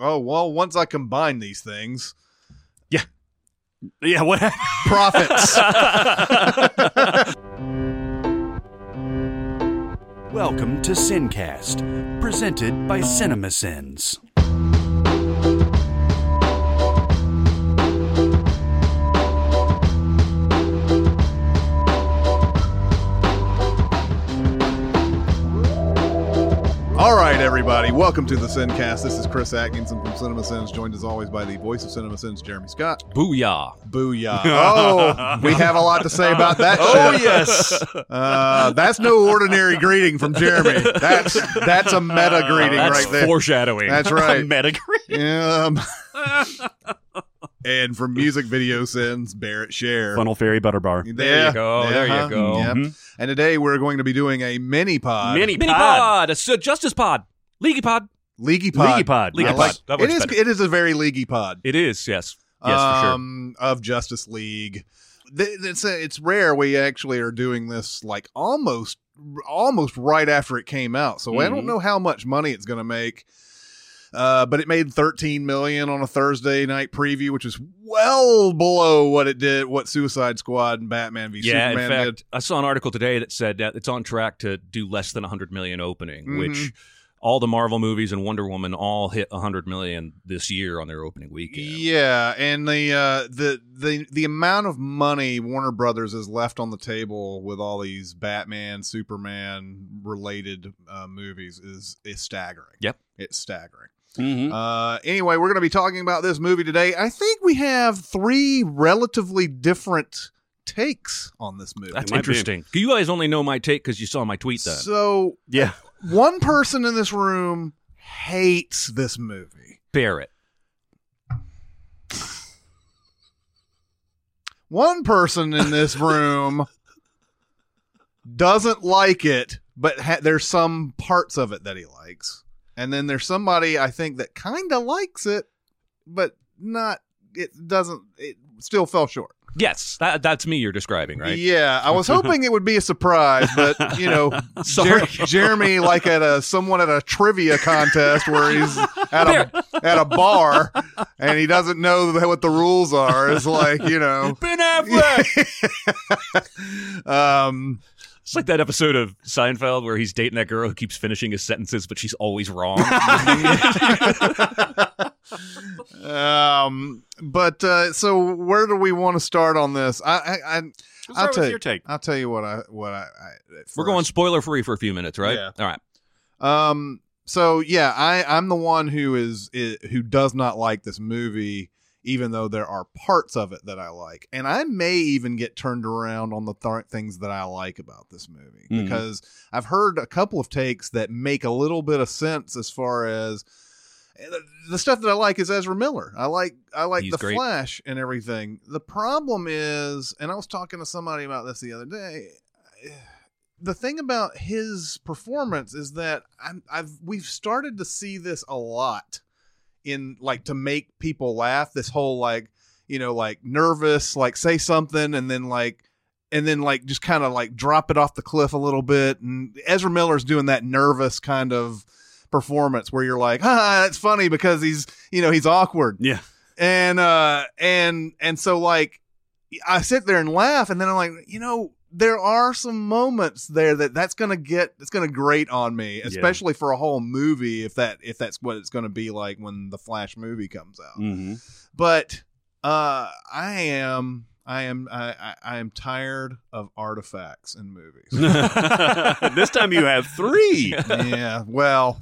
Oh well, once I combine these things, Yeah, yeah, what? profits. Welcome to Sincast, presented by CinemaSins. All right, everybody, welcome to the Sincast. This is Chris Atkinson from Cinema Sins, joined as always by the voice of Cinema Sins, Jeremy Scott. Booyah. Booyah! Oh, we have a lot to say about that. Oh, shit. yes. Uh, that's no ordinary greeting from Jeremy. That's that's a meta greeting That's right there. foreshadowing. That's right. Metagram. Um, and from music video sins, Barrett Share. Funnel Fairy Butter Bar. There you go, there you go. Yep. Mhm. And today we're going to be doing a mini pod. Mini, Mini pod. pod. A Justice Pod. Leaky Pod. Leaky pod. Leaky pod. Leaky I pod. like- That it works is. better. It is a very leaky pod. It is, yes. Yes, for sure. um, Of Justice League. Th- It's it's rare we actually are doing this like almost almost right after it came out. So I don't Mhm. know how much money it's going to make. Uh, but it made 13 million on a Thursday night preview, which is well below what it did, what Suicide Squad and Batman v Yeah, Superman in did. I saw an article today that said that it's on track to do less than 100 million opening, Mhm. which all the Marvel movies and Wonder Woman all hit 100 million this year on their opening weekend. Yeah, and the uh, the the the amount of money Warner Brothers has left on the table with all these Batman, Superman related uh, movies is is staggering. Yep. it's staggering. Mhm. Uh, anyway, we're going to be talking about this movie today. I think we have three relatively different takes on this movie. That's might be. interesting. You guys only know my take because you saw my tweet then. So Yeah. one person in this room hates this movie. Barrett. One person in this room doesn't like it, but ha- there's some parts of it that he likes. And then there's somebody I think that kind of likes it, but not. It doesn't. It still fell short. Yes, that, that's me you're describing, right? Yeah, I was hoping it would be a surprise, but you know, Jer- Jeremy, like at a someone at a trivia contest where he's at a at a bar and he doesn't know what the rules are. It's like you know, Ben Affleck. um, It's like that episode of Seinfeld where he's dating that girl who keeps finishing his sentences, but she's always wrong. um, but uh, so where do we want to start on this? I, I, I Let's I'll start tell you- your take. I'll tell you what I what I, I We're going spoiler free for a few minutes, right? Yeah. All right. Um. So yeah, I I'm the one who is, i who does not like this movie, even though there are parts of it that I like, and I may even get turned around on the th- things that I like about this movie Mhm. because I've heard a couple of takes that make a little bit of sense as far as. the- The stuff that I like is Ezra Miller. I like I like He's the great. Flash and everything. The problem is, and I was talking to somebody about this the other day the thing about his performance is that I'm, I've we've started to see this a lot in like to make people laugh. This whole like you know like nervous, like say something and then like and then like just kind of like drop it off the cliff a little bit. And Ezra Miller's doing that nervous kind of performance where you're like, ah, that's funny because he's you know he's awkward Yeah. and uh and and so like i sit there and laugh and then i'm like you know there are some moments there that that's gonna get it's gonna grate on me especially for a whole movie if that if that's what it's gonna be like when the flash movie comes out. Hmm but uh i am i am I, I i am tired of artifacts in movies. This time you have three. yeah well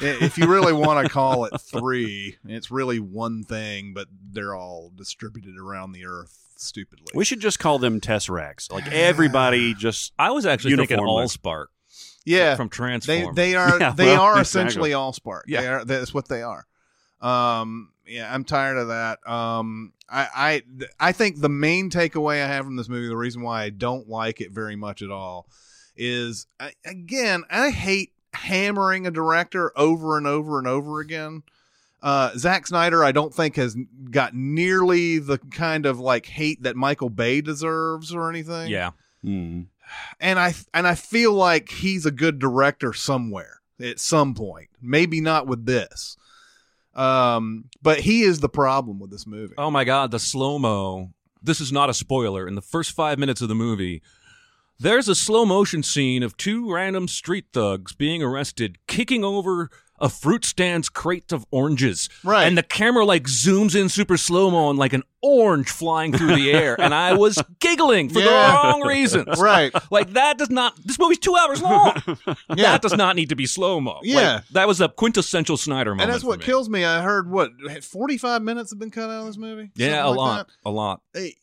if you really want to call it three it's really one thing but they're all distributed around the earth stupidly We should just call them Tesseracts. Like everybody just. I was actually thinking Uniformly. Allspark yeah from they Transformers. they are Yeah, they well, are exactly. essentially all spark Yeah. are, that's what they are Um, yeah, I'm tired of that. Um, I, I, I think the main takeaway I have from this movie, the reason why I don't like it very much at all, is I, again, I hate hammering a director over and over and over again. Uh, Zack Snyder, I don't think has got nearly the kind of like hate that Michael Bay deserves or anything. Yeah. Mm. and I and I feel like he's a good director somewhere at some point. Maybe not with this, um, but he is the problem with this movie. Oh my god, the slow mo. This is not a spoiler. In the first five minutes of the movie, there's a slow motion scene of two random street thugs being arrested, kicking over a fruit stand's crate of oranges. Right. And the camera like zooms in super slow mo and like an orange flying through the air. And I was giggling for Yeah. the wrong reasons. Right. Like that does not this movie's two hours long. Yeah. That does not need to be slow mo. Yeah. that was a quintessential Snyder moment. and that's what me. kills me. I heard what forty five minutes have been cut out of this movie. Yeah, a like lot. A lot. Hey,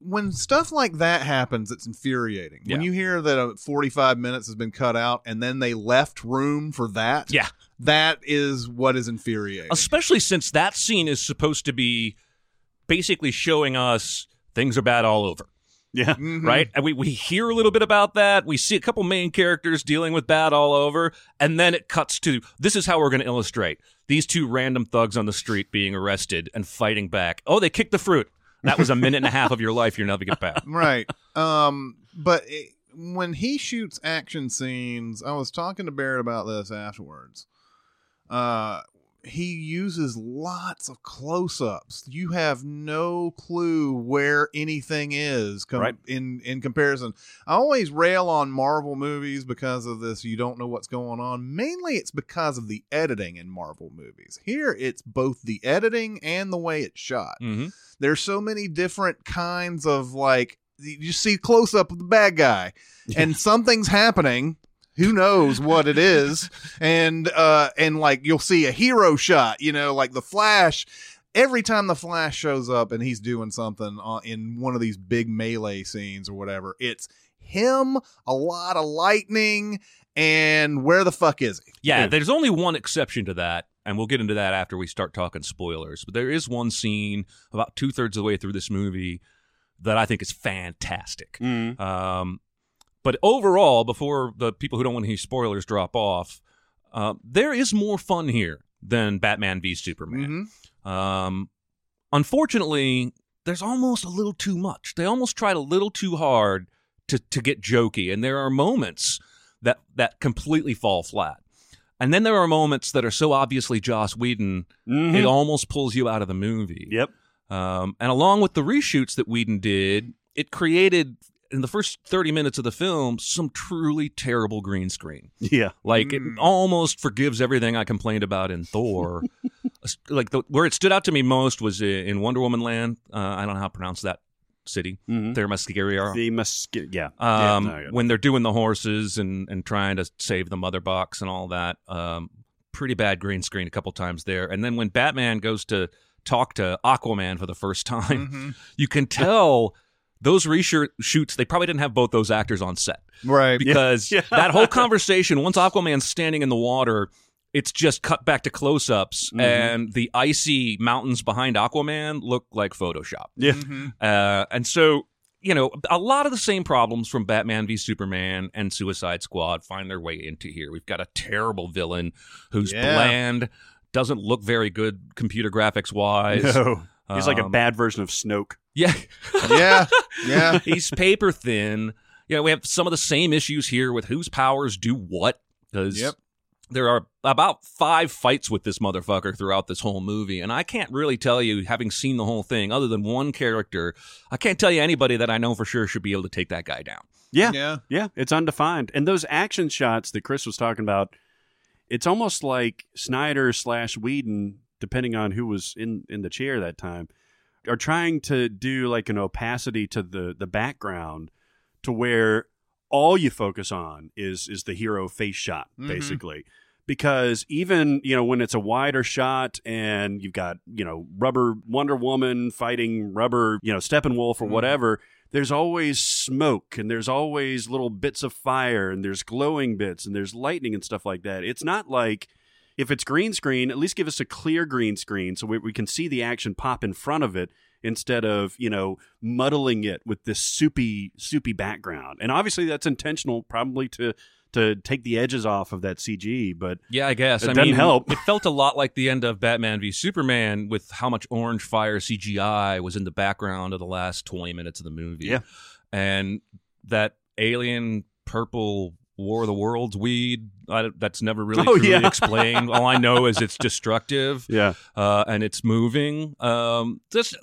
when stuff like that happens, it's infuriating. When you hear that a 45 minutes has been cut out and then they left room for that, Yeah. That is what is infuriating. especially since that scene is supposed to be basically showing us things are bad all over. Yeah. Mhm. right? And we, we hear a little bit about that. We see a couple main characters dealing with bad all over. And then it cuts to this is how we're going to illustrate these two random thugs on the street being arrested and fighting back. Oh they kicked the fruit. That was a minute and a half of your life you're never get back right. Um but it, when he shoots action scenes i was talking to barrett about this afterwards uh he uses lots of close-ups. You have no clue where anything is com- Right. in in comparison. I always rail on marvel movies because of this you don't know what's going on. Mainly it's because of the editing in marvel movies. Here it's both the editing and the way it's shot. Hmm there's so many different kinds of like you see close up of the bad guy and something's happening who knows what it is and uh and like you'll see a hero shot you know like the flash every time the flash shows up and he's doing something uh, in one of these big melee scenes or whatever it's him a lot of lightning and where the fuck is he Yeah, Yeah. there's only one exception to that, and we'll get into that after we start talking spoilers. But there is one scene about two thirds of the way through this movie that I think is fantastic. Mm. Um, but overall, before the people who don't want to hear spoilers drop off, uh, there is more fun here than Batman v Superman. Mhm. Um, unfortunately, there's almost a little too much. They almost tried a little too hard to to get jokey, and there are moments that that completely fall flat. And then there are moments that are so obviously Joss Whedon, Mhm. it almost pulls you out of the movie. Yep. Um, and along with the reshoots that Whedon did, it created in the first 30 minutes of the film some truly terrible green screen. Yeah. Like Mm. it almost forgives everything I complained about in Thor. like the, where it stood out to me most was in Wonder Woman Land. Uh, I don't know how to pronounce that city. Mm-hmm. Themyscira. The must. Yeah. Um, yeah, no, when they're doing the horses and, and trying to save the mother box and all that. Um, pretty bad green screen a couple times there. And then when Batman goes to talk to Aquaman for the first time, Mhm. you can tell those reshoots, they probably didn't have both those actors on set right because Yeah. that whole conversation, once Aquaman's standing in the water, it's just cut back to close ups, Mhm. and the icy mountains behind Aquaman look like Photoshop. Yeah. Mhm. Uh, and so, you know, a lot of the same problems from Batman v Superman and Suicide Squad find their way into here. We've got a terrible villain who's Yeah. bland, doesn't look very good computer graphics wise. No. He's like a Um, bad version of Snoke. Yeah. yeah yeah He's paper thin. You know, we have some of the same issues here with whose powers do what. Because Yep. there are about five fights with this motherfucker throughout this whole movie. And I can't really tell you, having seen the whole thing, other than one character, I can't tell you anybody that I know for sure should be able to take that guy down. Yeah. yeah Yeah, it's undefined. And those action shots that Chris was talking about, it's almost like Snyder slash Whedon, depending on who was in, in the chair that time, are trying to do like an opacity to the, the background to where all you focus on is is the hero face shot, Mhm. basically. Because even, you know, when it's a wider shot and you've got, you know, rubber Wonder Woman fighting rubber, you know, Steppenwolf or Mhm. whatever, there's always smoke and there's always little bits of fire and there's glowing bits and there's lightning and stuff like that. It's not like if it's green screen, at least give us a clear green screen so we, we can see the action pop in front of it instead of you know muddling it with this soupy soupy background. And obviously that's intentional, probably to to take the edges off of that CG. But Yeah, I guess. It I doesn't mean, help. it felt a lot like the end of Batman v Superman with how much orange fire CGI was in the background of the last 20 minutes of the movie. Yeah. And that alien purple War of the Worlds weed, I, that's never really Oh, truly yeah. explained. All I know is it's destructive yeah, uh, and it's moving. Um, just,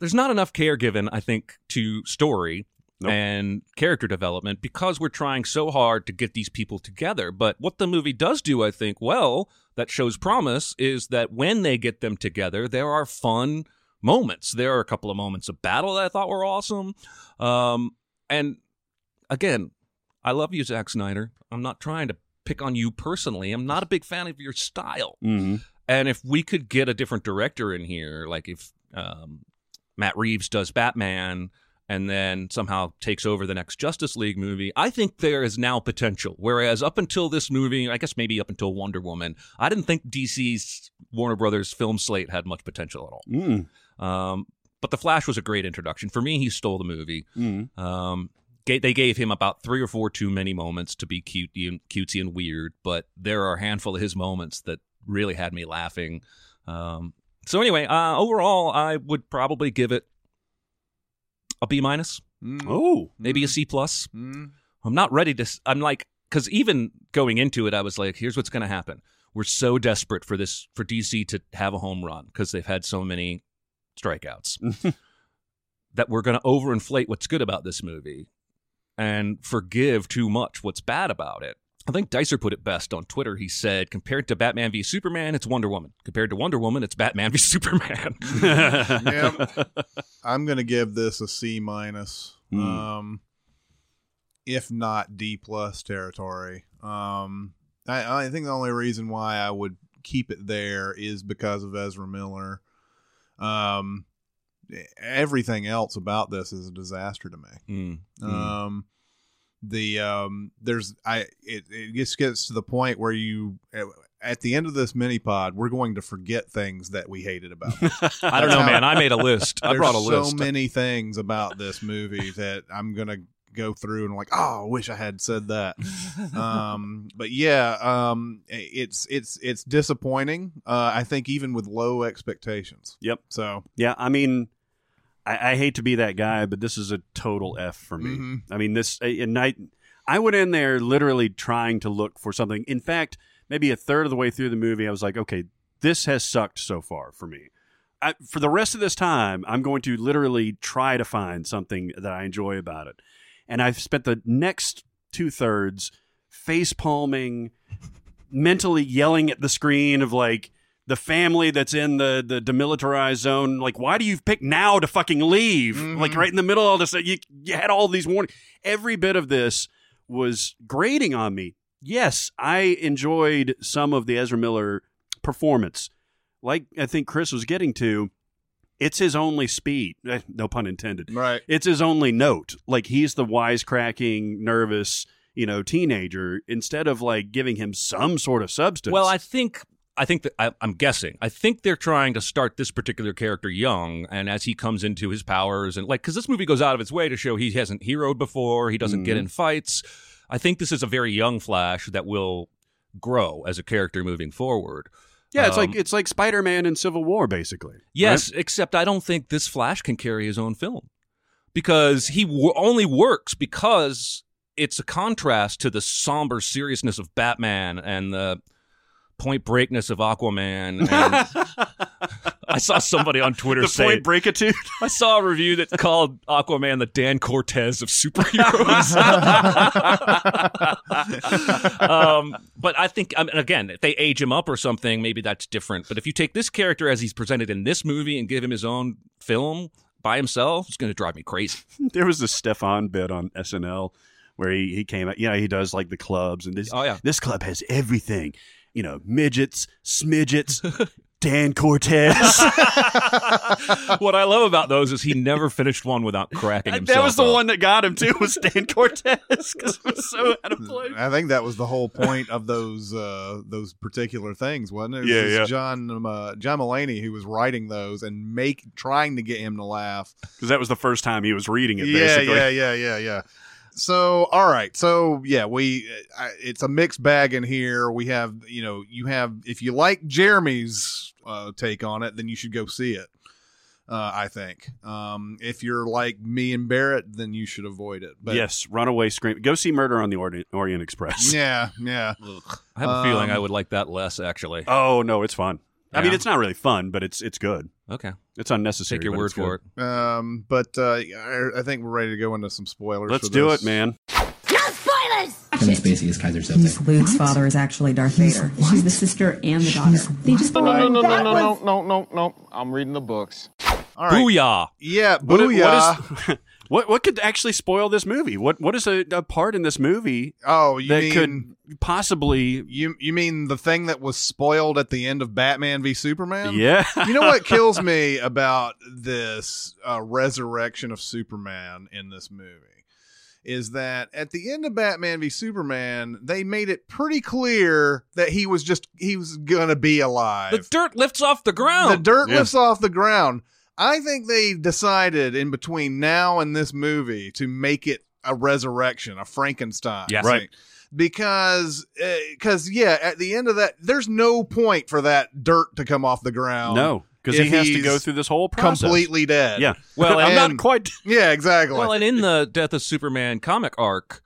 there's not enough care given, I think, to story Nope. and character development because we're trying so hard to get these people together. But what the movie does do, I think, well, that shows promise is that when they get them together, there are fun moments. There are a couple of moments of battle that I thought were awesome. Um, and again, I love you, Zack Snyder. I'm not trying to pick on you personally. I'm not a big fan of your style. hmm And if we could get a different director in here, like if um, Matt Reeves does Batman and then somehow takes over the next Justice League movie, I think there is now potential. Whereas up until this movie, I guess maybe up until Wonder Woman, I didn't think DC's Warner Brothers film slate had much potential at all. mm Um, but The Flash was a great introduction. For me, he stole the movie. mm Um, they gave him about three or four too many moments to be cute and cutesy and weird, but there are a handful of his moments that really had me laughing. Um, so anyway, uh, overall, I would probably give it a B minus, Mm, Oh, maybe a C plus. mm. I'm not ready to. I'm like, because even going into it, I was like, here's what's going to happen. We're so desperate for this for DC to have a home run because they've had so many strikeouts that we're going to overinflate what's good about this movie and forgive too much what's bad about it. I think Dicer put it best on Twitter. He said, compared to Batman v Superman, it's Wonder Woman. Compared to Wonder Woman, it's Batman v Superman. Yep. I'm gonna give this a C minus. Hmm. Um, if not D plus territory. Um, I, I think the only reason why I would keep it there is because of Ezra Miller. Um, everything else about this is a disaster to me. Mm. Hmm. Um, the um, there's I it, it just gets to the point where you at the end of this mini pod we're going to forget things that we hated about. it. I don't know, man. I made a list. I brought a list. so many things about this movie that I'm gonna go through and like, oh, I wish I had said that. um, but yeah, um, it's it's it's disappointing. Uh, I think even with low expectations. Yep. So Yeah, I mean, I, I hate to be that guy, but this is a total F for me. Mhm. I mean, this and I, I went in there literally trying to look for something. In fact, maybe a third of the way through the movie, I was like, okay, this has sucked so far for me. I, for the rest of this time, I'm going to literally try to find something that I enjoy about it. And I've spent the next two thirds face palming, mentally yelling at the screen of like the family that's in the the demilitarized zone. Like, why do you pick now to fucking leave? Mhm. Like right in the middle of all this, you you had all these warnings. Every bit of this was grating on me. Yes, I enjoyed some of the Ezra Miller performance. Like I think Chris was getting to, it's his only speed. Eh, no pun intended right. it's his only note. Like he's the wisecracking, nervous, you know, teenager. Instead of like giving him some sort of substance. Well, I think I think that I, I'm guessing. I think they're trying to start this particular character young, and as he comes into his powers, and like because this movie goes out of its way to show he hasn't heroed before, he doesn't get Mhm. in fights. I think this is a very young Flash that will grow as a character moving forward. yeah, it's um, like it's like Spider Man in Civil War, basically. Yes, except I don't think this Flash can carry his own film because he w- only works because it's a contrast to the somber seriousness of Batman and the point breakness of Aquaman. And I saw somebody on Twitter the say point breakitude. I saw a review that called Aquaman the Dan Cortese of superheroes. um, but I think, I mean, again, if they age him up or something, maybe that's different. But if you take this character as he's presented in this movie and give him his own film by himself, it's going to drive me crazy. there was this Stefon bit on SNL where he, he came out. You know, he does like the clubs, and this Oh yeah, this club has everything. You know, midgets, smidgets, Dan Cortese. what I love about those is he never finished one without cracking himself. that was the up. one that got him too. Was Dan Cortese because it was so out of place. I think that was the whole point of those uh, those particular things, wasn't it? it Yeah, this yeah. John uh, John Mulaney who was writing those and make trying to get him to laugh. Because that was the first time he was reading it. Yeah, Basically. yeah, yeah, yeah, yeah. So, all right. So, yeah, we I, it's a mixed bag in here. We have, you know, you have if you like Jeremy's uh, take on it, then you should go see it. Uh, I think. Um, if you're like me and Barrett, then you should avoid it. But yes, Runaway Scream. Go see Murder on the Orient, Orient Express. yeah, yeah. Ugh. I have a feeling Um, I would like that less, actually. Oh no, it's fun. I mean, Yeah. it's not really fun, but it's it's good. okay, It's unnecessary. take your but word it's for good. it. Um, but uh, I, I think we're ready to go into some spoilers. Let's for do this. it, man. No spoilers! Kevin Spacey is Keyser Miss Soze. Luke's father is actually Darth Vader. She's the sister and the daughter. They just No, no, no, no, no, no, no, no. I'm reading the books. All right. Booyah! Yeah, What, booyah. what is what what could actually spoil this movie? What what is a, a part in this movie oh, you that mean could possibly? you you mean the thing that was spoiled at the end of Batman v Superman? Yeah, you know what kills me about this uh, resurrection of Superman in this movie is that at the end of Batman v Superman, they made it pretty clear that he was just he was gonna be alive. The dirt lifts off the ground. The dirt Yeah. lifts off the ground. I think they decided in between now and this movie to make it a resurrection, a Frankenstein. Yes. Right. Because, eh, because yeah, at the end of that, there's no point for that dirt to come off the ground. no, because he has to go through this whole process. completely dead. Yeah. Well, I'm not quite. yeah, exactly. Well, and in the Death of Superman comic arc,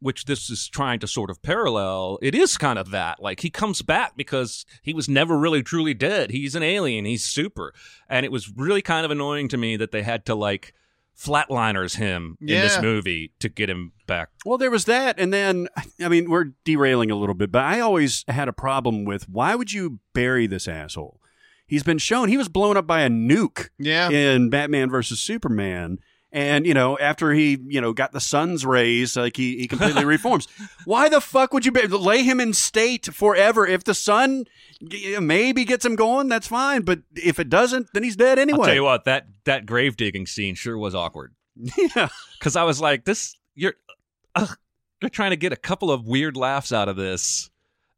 which this is trying to sort of parallel, it is kind of that. Like he comes back because he was never really truly dead. He's an alien. He's super. And it was really kind of annoying to me that they had to like flatliners him in this movie to get him back. Well, there was that, and then I mean, we're derailing a little bit, but I always had a problem with why would you bury this asshole? He's been shown he was blown up by a nuke yeah. in Batman versus Superman. And you know, after he you know got the sun's rays, like he, he completely reforms. Why the fuck would you be, lay him in state forever? If the sun g- maybe gets him going, that's fine. But if it doesn't, then he's dead anyway. I'll tell you what, that that grave digging scene sure was awkward. yeah, Because I was like, this you're ugh, you're trying to get a couple of weird laughs out of this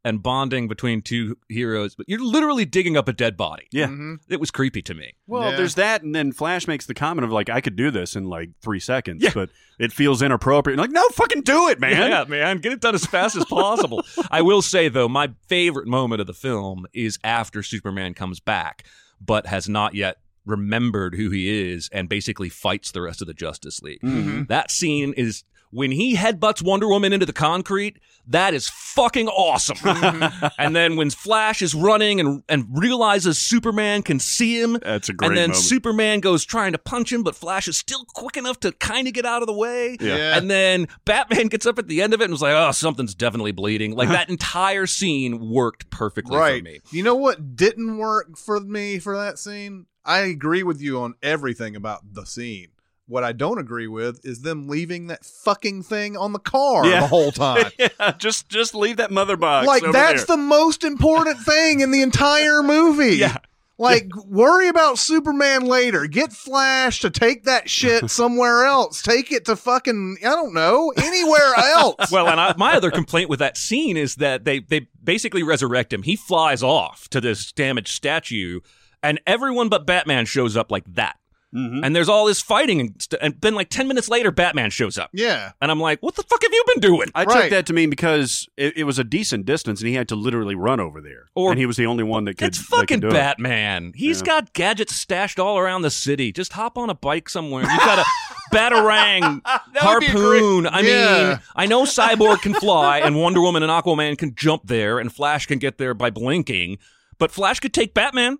and bonding between two heroes, but you're literally digging up a dead body. yeah. Mhm. It was creepy to me. Well, Yeah. there's that, and then Flash makes the comment of like, "I could do this in like three seconds," Yeah. but it feels inappropriate. And like, no, fucking do it, man. Yeah, man, get it done as fast as possible. I will say though, my favorite moment of the film is after Superman comes back, but has not yet remembered who he is and basically fights the rest of the Justice League. Mhm. That scene is when he headbutts Wonder Woman into the concrete. That is fucking awesome. and then when Flash is running and and realizes Superman can see him, That's a great and then moment. Superman goes trying to punch him, but Flash is still quick enough to kind of get out of the way. Yeah. Yeah. And then Batman gets up at the end of it and was like, "Oh, something's definitely bleeding." Like that entire scene worked perfectly right. for me. You know what didn't work for me for that scene? I agree with you on everything about the scene. What I don't agree with is them leaving that fucking thing on the car Yeah. the whole time. yeah, just just leave that mother box. like that's there. the most important thing in the entire movie. Yeah. Like worry about Superman later. Get Flash to take that shit somewhere else. Take it to fucking I don't know anywhere else. Well, and I, my other complaint with that scene is that they they basically resurrect him. He flies off to this damaged statue, and everyone but Batman shows up like that. Mhm. And there's all this fighting, and, st- and then like ten minutes later, Batman shows up, yeah. and I'm like, "What the fuck have you been doing?" I Right. took that to mean because it, it was a decent distance, and he had to literally run over there, Or- and he was the only one that could. It's that could fucking do it. Batman. He's Yeah. got gadgets stashed all around the city. Just hop on a bike somewhere. You've got a batarang, would be harpoon. I Yeah. mean, I know Cyborg can fly, and Wonder Woman and Aquaman can jump there, and Flash can get there by blinking. But Flash could take Batman.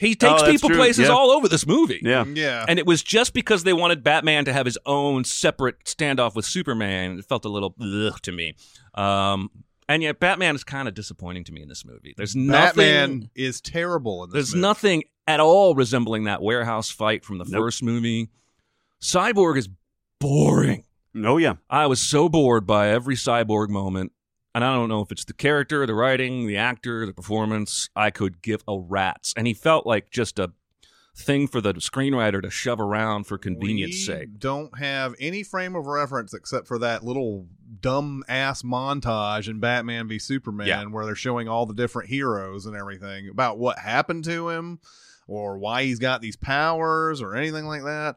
He takes Oh, people true. places Yeah. all over this movie. Yeah, Yeah. And it was just because they wanted Batman to have his own separate standoff with Superman. It felt a little ugh to me. Um, and yet, Batman is kind of disappointing to me in this movie. There's nothing. Batman is terrible in this There's movie. nothing at all resembling that warehouse fight from the Nope. first movie. Cyborg is boring. oh yeah, I was so bored by every cyborg moment. And I don't know if it's the character, the writing, the actor, the performance. I could give a rat's, and he felt like just a thing for the screenwriter to shove around for convenience we sake. Don't have any frame of reference except for that little dumb ass montage in Batman v Superman Yeah. where they're showing all the different heroes and everything about what happened to him or why he's got these powers or anything like that.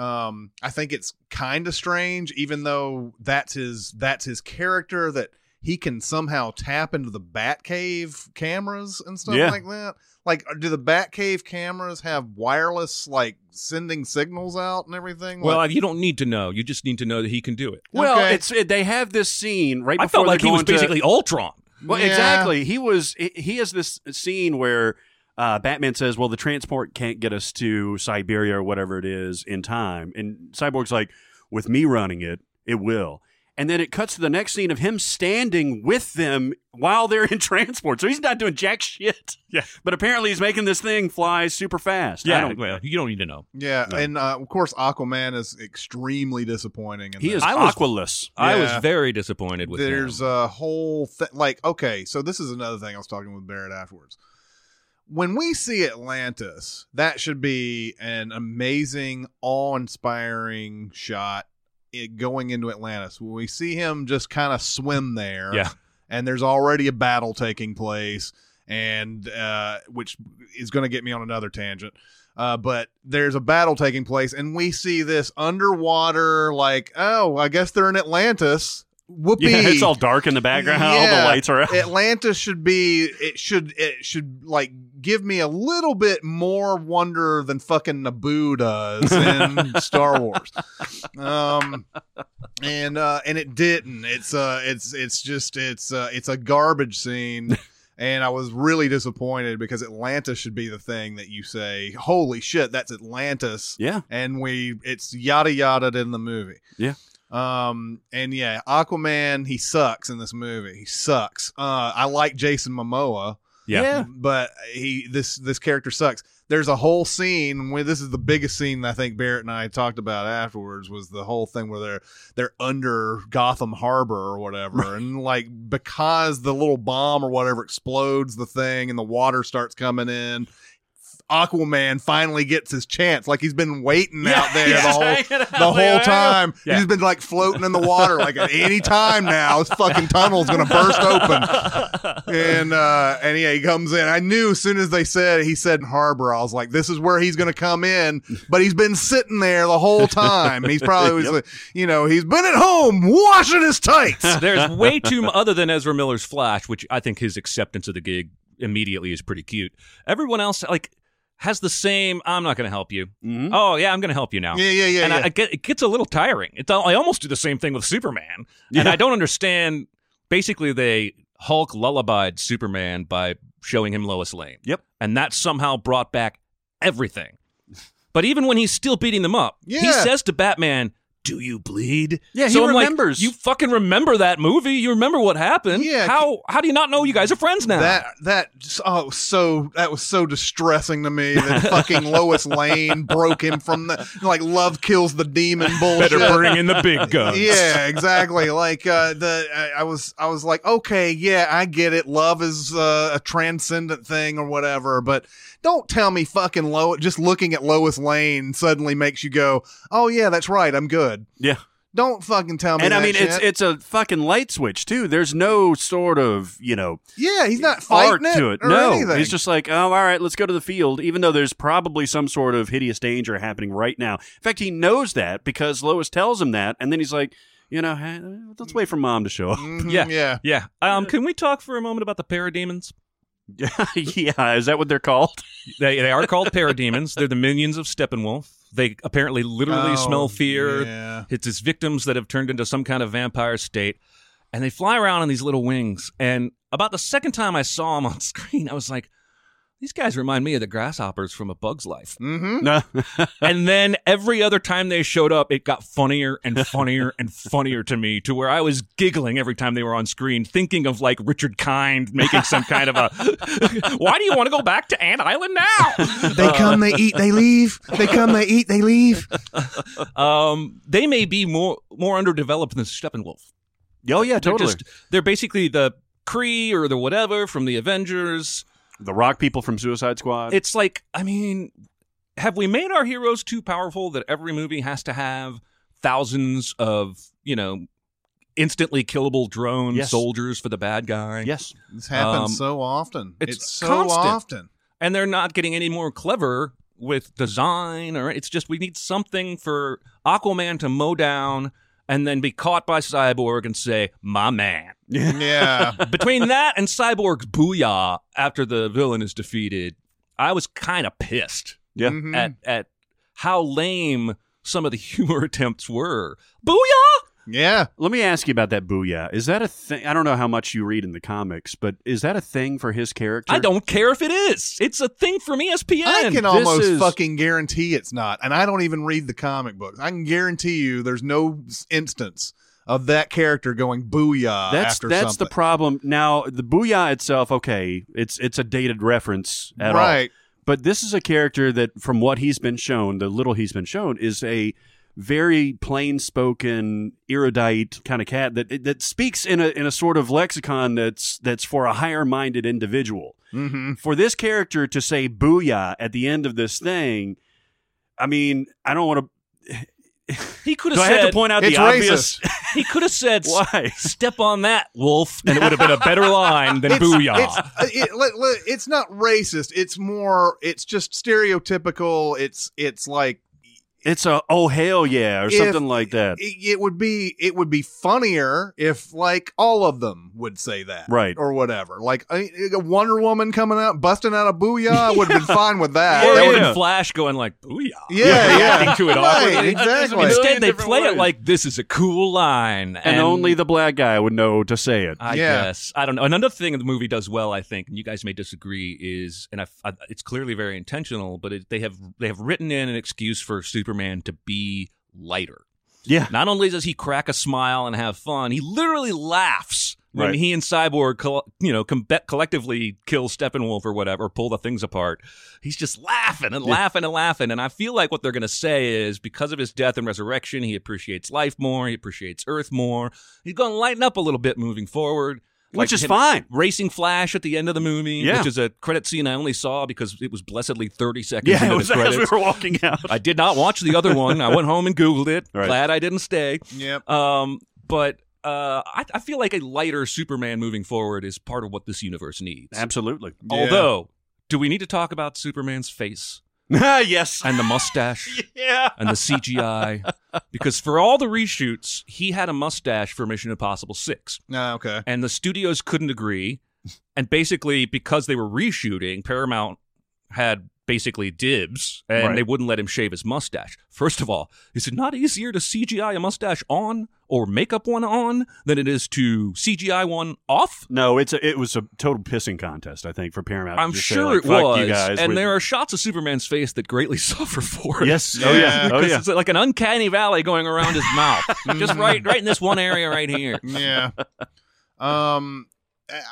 Um, I think it's kind of strange, even though that's his that's his character that he can somehow tap into the Batcave cameras and stuff Yeah. like that. Like, do the Batcave cameras have wireless, like sending signals out and everything? Well, Like- you don't need to know. You just need to know that he can do it. Well, Okay. it's it, they have this scene right I felt like he was going to- basically Ultron. Well, Yeah. exactly. He was. He, he has this scene where uh, Batman says, "Well, the transport can't get us to Siberia or whatever it is in time," and Cyborg's like, "With me running it, it will." And then it cuts to the next scene of him standing with them while they're in transport. So he's not doing jack shit. Yeah. But apparently he's making this thing fly super fast. I Yeah, don't- well, you don't need to know. yeah, No. and uh, of course, Aquaman is extremely disappointing. In he this. is I was- aqualess. I was very disappointed with There's him. a whole thing. Like, okay, so this is another thing I was talking with Barrett afterwards. When we see Atlantis, that should be an amazing, awe-inspiring shot. It going into Atlantis, when we see him just kind of swim there, Yeah. and there's already a battle taking place, and uh, which is going to get me on another tangent. Uh, but there's a battle taking place, and we see this underwater, like, oh, I guess they're in Atlantis. Whoopee! Yeah, it's all dark in the background. All the lights are out. Atlantis should be. It should. It should like give me a little bit more wonder than fucking Naboo does in Star Wars. Um, and uh, and it didn't. It's uh, it's it's just it's uh, it's a garbage scene. And I was really disappointed because Atlantis should be the thing that you say, "Holy shit, that's Atlantis!" yeah. and we it's yada yada in the movie. Yeah. Um and yeah, Aquaman he sucks in this movie. He sucks. Uh I like Jason Momoa, yeah. yeah. but he this this character sucks. There's a whole scene where this is the biggest scene I think Barrett and I talked about afterwards was the whole thing where they're they're under Gotham Harbor or whatever and like because the little bomb or whatever explodes the thing and the water starts coming in Aquaman finally gets his chance like he's been waiting out there the whole the whole time. Yeah. He's been like floating in the water. Like at any time now, this fucking tunnel's gonna burst open. And uh, and yeah, he comes in. I knew as soon as they said he said in harbor, I was like, this is where he's gonna come in. But he's been sitting there the whole time. He's probably was, like, you know, he's been at home washing his tights. There's way too m- other than Ezra Miller's Flash, which I think his acceptance of the gig immediately is pretty cute. Everyone else like has the same. I'm not going to help you. Mhm. Oh yeah, I'm going to help you now. Yeah, yeah, yeah. and yeah. I, I get it gets a little tiring. It's I almost do the same thing with Superman, and Yeah. I don't understand. Basically, they Hulk lullabied Superman by showing him Lois Lane. Yep. and that somehow brought back everything. But even when he's still beating them up, he says to Batman, "Do you bleed?" Yeah, he I'm like, remembers. you fucking remember that movie? You remember what happened? Yeah, How how do you not know you guys are friends now? That that oh so that was so distressing to me that fucking Lois Lane broke him from the like love kills the demon bullshit. Better bring in the big guns. yeah, exactly. Like uh, the I, I was I was like, okay, yeah, I get it. Love is uh, a transcendent thing or whatever, but don't tell me fucking Lo just looking at Lois Lane suddenly makes you go, oh yeah, that's right, I'm good. Yeah. Don't fucking tell me. And I mean, it's shit. it's a fucking light switch too. There's no sort of you know yeah, he's not art fighting to it. or No, anything. he's just like, oh, all right, let's go to the field. Even though there's probably some sort of hideous danger happening right now. In fact, he knows that because Lois tells him that, and then he's like, you know, hey, let's wait for mom to show up. Mhm, Yeah. yeah. Yeah. Um, can we talk for a moment about the parademons? yeah, is that what they're called? They they are called parademons. They're the minions of Steppenwolf. They apparently literally Oh, smell fear. Yeah. It's his victims that have turned into some kind of vampire state. And they fly around on these little wings. And about the second time I saw them on screen, I was like, these guys remind me of the grasshoppers from A Bug's Life. Mm-hmm. And then every other time they showed up, it got funnier and funnier and funnier to me to where I was giggling every time they were on screen, thinking of like Richard Kind making some kind of a, why do you want to go back to Ant Island now? They come, they eat, they leave. They come, they eat, they leave. Um, they may be more more underdeveloped than Steppenwolf. Oh yeah, They're totally. just they're basically the Kree or the whatever from the Avengers. The Rock people from Suicide Squad. It's like, I mean, have we made our heroes too powerful that every movie has to have thousands of, you know, instantly killable drone Yes. soldiers for the bad guy? yes. This happens Um, so often. it's It's, so constant. often. and they're not getting any more clever with design or it's just we need something for Aquaman to mow down and then be caught by Cyborg and say, "My man." Yeah. Between that and Cyborg's booyah after the villain is defeated, I was kind of pissed Yeah. Mhm. at at how lame some of the humor attempts were. Booyah! yeah. Let me ask you about that booyah. Is that a thing? I don't know how much you read in the comics, but is that a thing for his character? I don't care if it is. It's a thing from ESPN. I can almost is- fucking guarantee it's not. And I don't even read the comic books. I can guarantee you there's no instance of that character going booyah That's that's something. the problem. Now the booyah itself, okay, it's it's a dated reference at all. right. But this is a character that, from what he's been shown, the little he's been shown, is a very plain spoken, erudite kind of cat that that speaks in a in a sort of lexicon that's that's for a higher minded individual. Mm-hmm. For this character to say "booyah" at the end of this thing, I mean, I don't want to. He could Do have I have said to point out It's the obvious? he could have said Why? step on that wolf and it would have been a better line than It's, booyah. it's, uh, it, let- let- it's not racist. It's more. It's just stereotypical. It's it's like It's a oh hell yeah or If- something like that. it, it would be. It would be funnier if like all of them would say that, Right. or whatever. Like a, a Wonder Woman coming out busting out a booyah, I would have been fine with that. or That even would- Flash going like booyah. yeah, yeah, Reacting to it right, exactly. Instead, they different play it like this is a cool line, and, and only the black guy would know to say it. I Yeah. guess I don't know. Another thing the movie does well, I think, and you guys may disagree, is and I, I, it's clearly very intentional, but it, they have they have written in an excuse for Superman to be lighter. yeah. Not only does he crack a smile and have fun, he literally laughs when Right. he and Cyborg, you know, com- collectively kill Steppenwolf or whatever, or pull the things apart. He's just laughing and laughing and laughing. And I feel like what they're going to say is because of his death and resurrection, he appreciates life more, he appreciates Earth more. He's going to lighten up a little bit moving forward. Which is him fine. Racing Flash at the end of the movie, Yeah. which is a credit scene I only saw because it was blessedly 30 seconds Yeah, into it was the as we were walking out. I did not watch the other one. I went home and Googled it. Right. Glad I didn't stay. Yep. Um, but uh, I, I feel like a lighter Superman moving forward is part of what this universe needs. Absolutely. Yeah. Although, do we need to talk about Superman's face yes. and the mustache yeah. and the CGI? Because for all the reshoots, he had a mustache for Mission Impossible 6, Ah, okay. and the studios couldn't agree. And basically, because they were reshooting, Paramount had basically dibs and Right. they wouldn't let him shave his mustache. First of all, is it not easier to CGI a mustache on or make up one on than it is to CGI one off? No, it's a, it was a total pissing contest. I think for Paramount. I'm just say, sure like, it was. You guys. and with- there are shots of Superman's face that greatly suffer for it. Yes. Oh Yeah. yeah. Oh yeah. it's like an uncanny valley going around his mouth. Just right right in this one area right here. yeah. Um,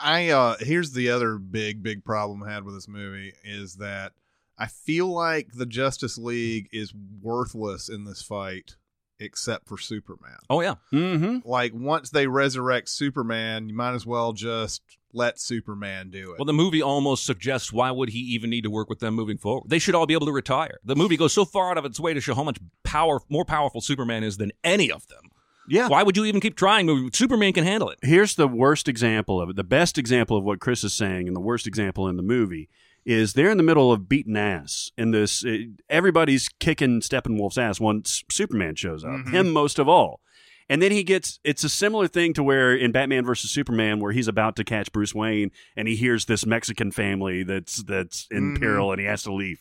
I uh, here's the other big big problem I had with this movie is that I feel like the Justice League is worthless in this fight, except for Superman. Oh yeah. Mm-hmm. Like once they resurrect Superman, you might as well just let Superman do it. Well, the movie almost suggests why would he even need to work with them moving forward? They should all be able to retire. The movie goes so far out of its way to show how much power, more powerful Superman is than any of them. Yeah. Why would you even keep trying? Movie? Superman can handle it. Here's the worst example of it. The best example of what Chris is saying, and the worst example in the movie is they're in the middle of beating ass in this. uh, everybody's kicking Steppenwolf's ass once Superman shows up. Mhm. Him most of all. And then he gets. It's a similar thing to where in Batman versus Superman, where he's about to catch Bruce Wayne, and he hears this Mexican family that's that's in Mhm. peril, and he has to leave.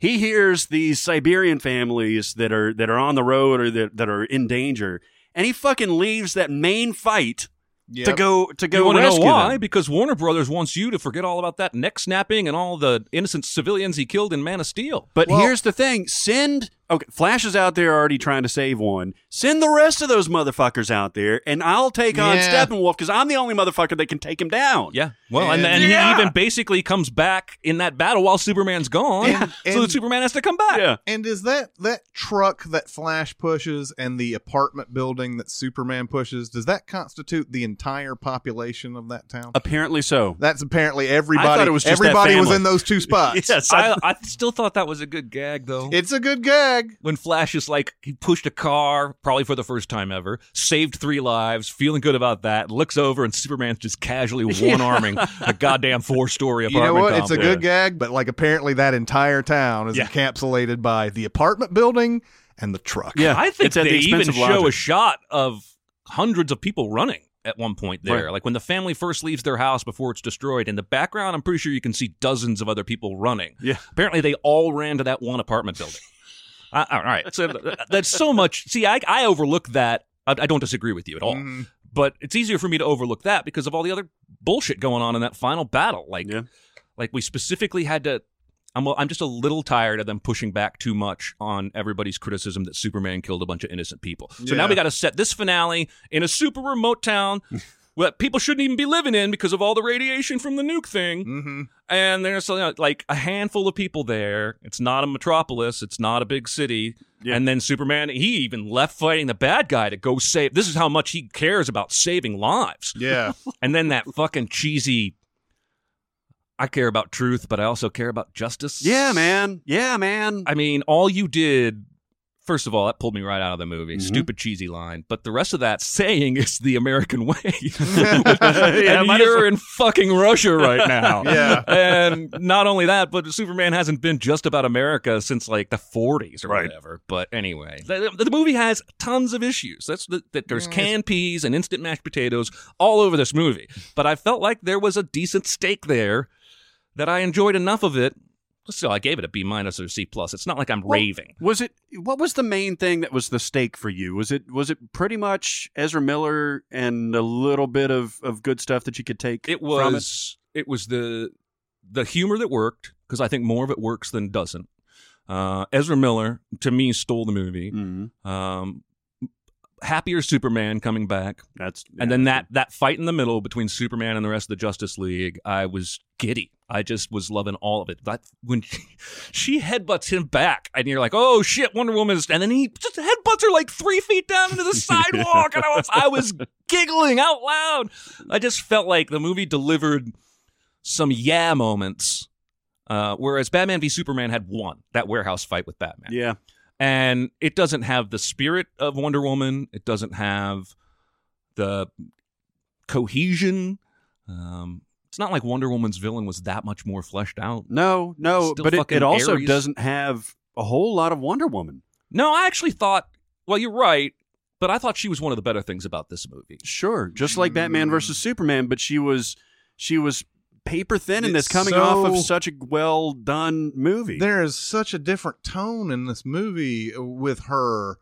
He hears these Siberian families that are that are on the road or that, that are in danger, and he fucking leaves that main fight Yep. to go to go you want to know why? them. Because Warner Brothers wants you to forget all about that neck snapping and all the innocent civilians he killed in Man of Steel. But Well- here's the thing: send Okay, Flash is out there already trying to save one. Send the rest of those motherfuckers out there, and I'll take on Yeah. Steppenwolf because I'm the only motherfucker that can take him down. Yeah. Well, and, And- and Yeah. he even basically comes back in that battle while Superman's gone. And- so and- that Superman has to come back. Yeah. And is that that truck that Flash pushes and the apartment building that Superman pushes? Does that constitute the entire population of that town? Apparently so. That's apparently everybody. I thought it was just that everybody was family. in those two spots. Yes, I- I, I still thought that was a good gag, though. It's a good gag. when Flash is like, he pushed a car, probably for the first time ever, saved three lives, feeling good about that, looks over, and Superman's just casually one arming a goddamn four story apartment. You apartment know what? It's a good gag, but like apparently that entire town is Yeah. encapsulated by the apartment building and the truck. Yeah, I think it's they the even show logic. a shot of hundreds of people running at one point there. Right. Like when the family first leaves their house before it's destroyed, in the background, I'm pretty sure you can see dozens of other people running. Yeah. Apparently, they all ran to that one apartment building. Uh, all right. So that's so much. See, I, I overlook that. I, I don't disagree with you at all. Mhm. But it's easier for me to overlook that because of all the other bullshit going on in that final battle. Like, Yeah. like we specifically had to. I'm I'm just a little tired of them pushing back too much on everybody's criticism that Superman killed a bunch of innocent people. So now we got to set this finale in a super remote town. That people shouldn't even be living in because of all the radiation from the nuke thing. Mhm. And there's like a handful of people there. It's not a metropolis. It's not a big city. Yeah. And then Superman, he even left fighting the bad guy to go save. This is how much he cares about saving lives. Yeah. And then that fucking cheesy. I care about truth, but I also care about justice. Yeah, man. Yeah, man. I mean, all you did. First of all, that pulled me right out of the movie. Mhm. Stupid cheesy line. But the rest of that saying is the American way. Yeah, and might you're well- in fucking Russia right now. Yeah. And not only that, but Superman hasn't been just about America since like the 40s or Right. whatever. But anyway, the, the movie has tons of issues. That's the, that there's canned peas and instant mashed potatoes all over this movie. But I felt like there was a decent steak there that I enjoyed enough of it. So I gave it a B minus or C plus. It's not like I'm Well, raving. Was it? What was the main thing that was the stake for you? Was it? Was it pretty much Ezra Miller and a little bit of, of good stuff that you could take? It was it? was the the humor that worked because I think more of it works than doesn't. Uh, Ezra Miller to me stole the movie. Mhm. Um, happier Superman coming back, That's and then that that fight in the middle between Superman and the rest of the Justice League, I was giddy. I just was loving all of it. That when she, she headbutts him back, and you're like, "Oh shit, Wonder Woman is," and then he just headbutts her like three feet down into the sidewalk, and I was I was giggling out loud. I just felt like the movie delivered some yeah moments, uh, whereas Batman v Superman had one that warehouse fight with Batman yeah. and it doesn't have the spirit of Wonder Woman. It doesn't have the cohesion. Um, it's not like Wonder Woman's villain was that much more fleshed out. No, no, Still but it, fucking it also Ares. doesn't have a whole lot of Wonder Woman. No, I actually thought. Well, you're right, but I thought she was one of the better things about this movie. Sure, just like Batman versus Superman, but she was she was paper thin in this It's coming off of so- such a well done movie. there is such a different tone in this movie with her.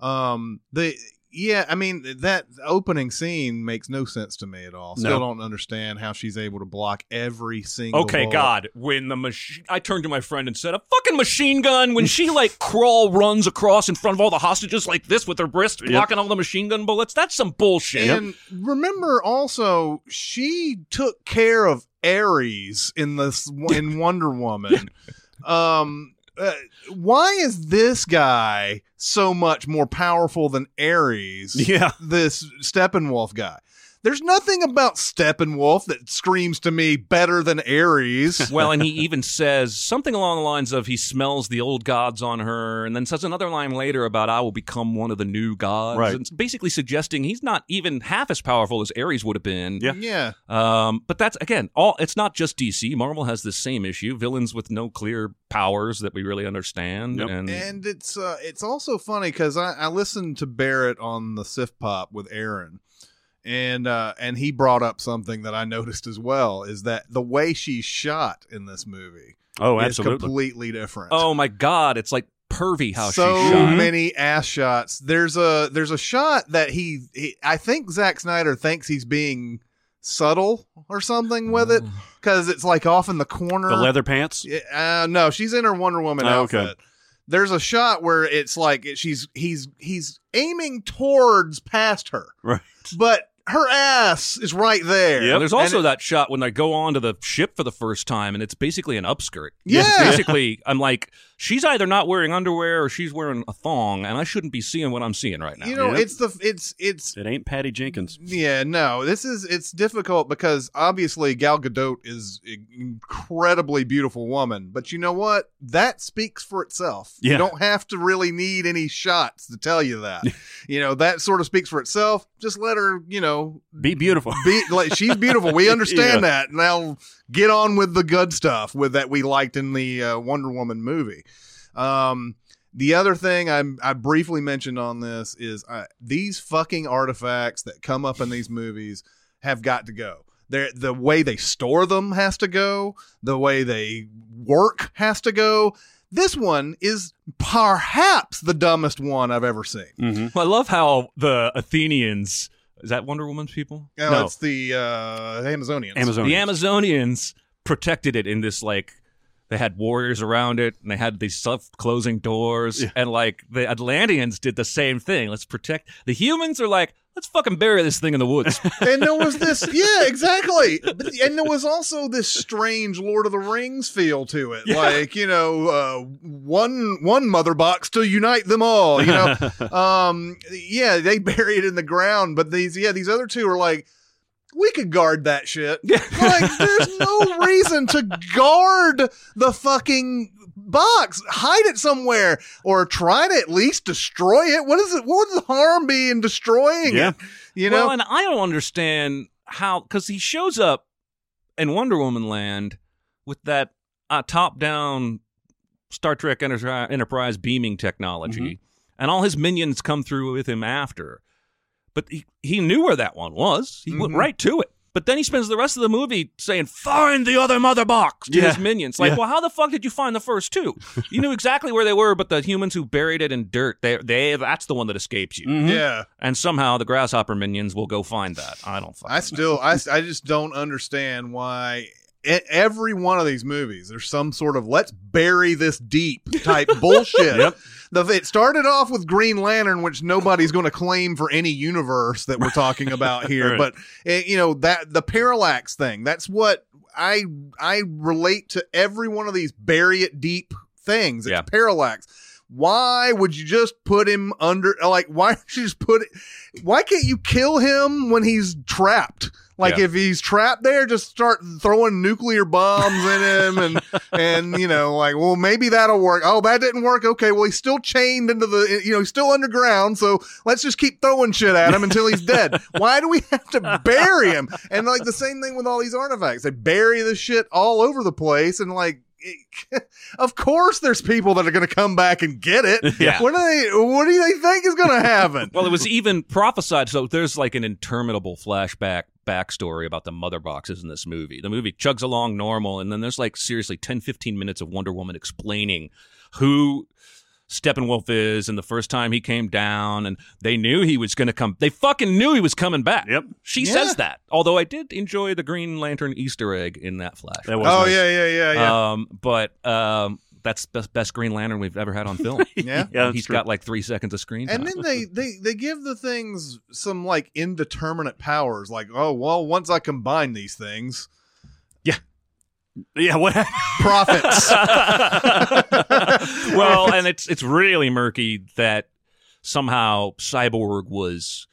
Um, the yeah, I mean that opening scene makes no sense to me at all. Still No. don't understand how she's able to block every single. Okay, bullet. God, when the machine, I turned to my friend and said, "A fucking machine gun." When she like crawl runs across in front of all the hostages like this with her wrist blocking all the machine gun bullets, that's some bullshit. And remember also, she took care of Ares in this in Wonder Woman. um, uh, why is this guy so much more powerful than Ares? Yeah. this Steppenwolf guy. There's nothing about Steppenwolf that screams to me better than Ares. well, and he even says something along the lines of he smells the old gods on her, and then says another line later about I will become one of the new gods. Right. And it's basically suggesting he's not even half as powerful as Ares would have been. Yeah. yeah. Um, but that's again, all it's not just DC. Marvel has this same issue: villains with no clear powers that we really understand. Yep. And, And it's uh, it's also funny because I, I listened to Barrett on the Sif Pop with Aaron, and uh, and he brought up something that I noticed as well is that the way she's shot in this movie Oh, is absolutely. completely different. oh my god, it's like pervy how so she's shot. many ass shots. There's a there's a shot that he, he I think Zack Snyder thinks he's being subtle or something with it because it's like off in the corner. The leather pants. Yeah, Uh, no, she's in her Wonder Woman Oh, okay. outfit. there's a shot where it's like she's he's he's aiming towards past her, Right. but her ass is right there. Yeah, There's And also it- that shot when they go onto the ship for the first time, and it's basically an upskirt. It's Yeah. basically, I'm like, she's either not wearing underwear or she's wearing a thong, and I shouldn't be seeing what I'm seeing right now. you know Yep. it's the it's it's It ain't Patty Jenkins. Yeah, no, this is it's difficult because obviously Gal Gadot is an incredibly beautiful woman, but you know what? That speaks for itself. Yeah. You don't have to really need any shots to tell you that. you know, that sort of speaks for itself. Just let her, you know, Be beautiful. be like she's beautiful. We understand Yeah. that. Now get on with the good stuff with that we liked in the uh, Wonder Woman movie. Um, the other thing I, I briefly mentioned on this is uh, these fucking artifacts that come up in these movies have got to go. They're, the way they store them has to go. The way they work has to go. This one is perhaps the dumbest one I've ever seen. hmm Well, I love how the Athenians is that Wonder Woman's people? No, no, it's the uh, Amazonians. Amazon. the Amazonians protected it in this like they had warriors around it and they had these self-closing doors Yeah. and like the Atlanteans did the same thing. Let's protect the humans are like let's fucking bury this thing in the woods. and there was this yeah exactly. But- and there was also this strange lord of the rings feel to it. Like you know uh, one one mother box to unite them all you know? Um yeah they bury it in the ground but these yeah these other two are like we could guard that shit. Like, there's no reason to guard the fucking box. Hide it somewhere or try to at least destroy it. What is it? What would the harm be in destroying Yeah. it? You know? well, and I don't understand how because he shows up in Wonder Woman land with that uh, top-down Star Trek Enter- Enterprise beaming technology, Mm-hmm. and all his minions come through with him after. But he, he knew where that one was. He went Mhm. right to it. But then he spends the rest of the movie saying, "Find the other mother box" to Yeah. his minions. Like, Yeah. well, how the fuck did you find the first two? you knew exactly where they were, but the humans who buried it in dirt, they they that's the one that escapes you. Mhm. yeah. And somehow the grasshopper minions will go find that. I don't. Fucking I still, I, I just don't understand why e- every one of these movies there's some sort of let's bury this deep type bullshit. Yep. The, it started off with Green Lantern, which nobody's going to claim for any universe that we're talking about here. Right. But eh, you know that the parallax thing. That's what I I relate to every one of these bury it deep things. It's Yeah. parallax. Why would you just put him under? Like, why don't you just put it? Why can't you kill him when he's trapped? Like, Yeah. if he's trapped there, just start throwing nuclear bombs in him, and and you know, like, well, maybe that'll work. Oh, that didn't work. Okay, well, he's still chained into the, you know, he's still underground. So let's just keep throwing shit at him until he's dead. Why do we have to bury him? And like the same thing with all these artifacts, they bury the shit all over the place, and like. of course, there's people that are going to come back and get it. Yeah. What do they? What do they think is going to happen? Well, it was even prophesied. So there's like an interminable flashback backstory about the mother boxes in this movie. The movie chugs along normal, and then there's like seriously 10, 15 minutes of Wonder Woman explaining who Steppenwolf is and the first time he came down, and they knew he was going to come. They fucking knew he was coming back. Yep. She Yeah. says that. Although I did enjoy the Green Lantern Easter egg in that flash. That was oh nice. yeah, yeah, yeah, yeah. Um, but um, that's best, best Green Lantern we've ever had on film. yeah. Yeah, that's He's true. got like three seconds of screen time. And then they, they they give the things some like indeterminate powers, like oh well, once I combine these things, Yeah, what? profits. well, and it's it's really murky that somehow Cyborg was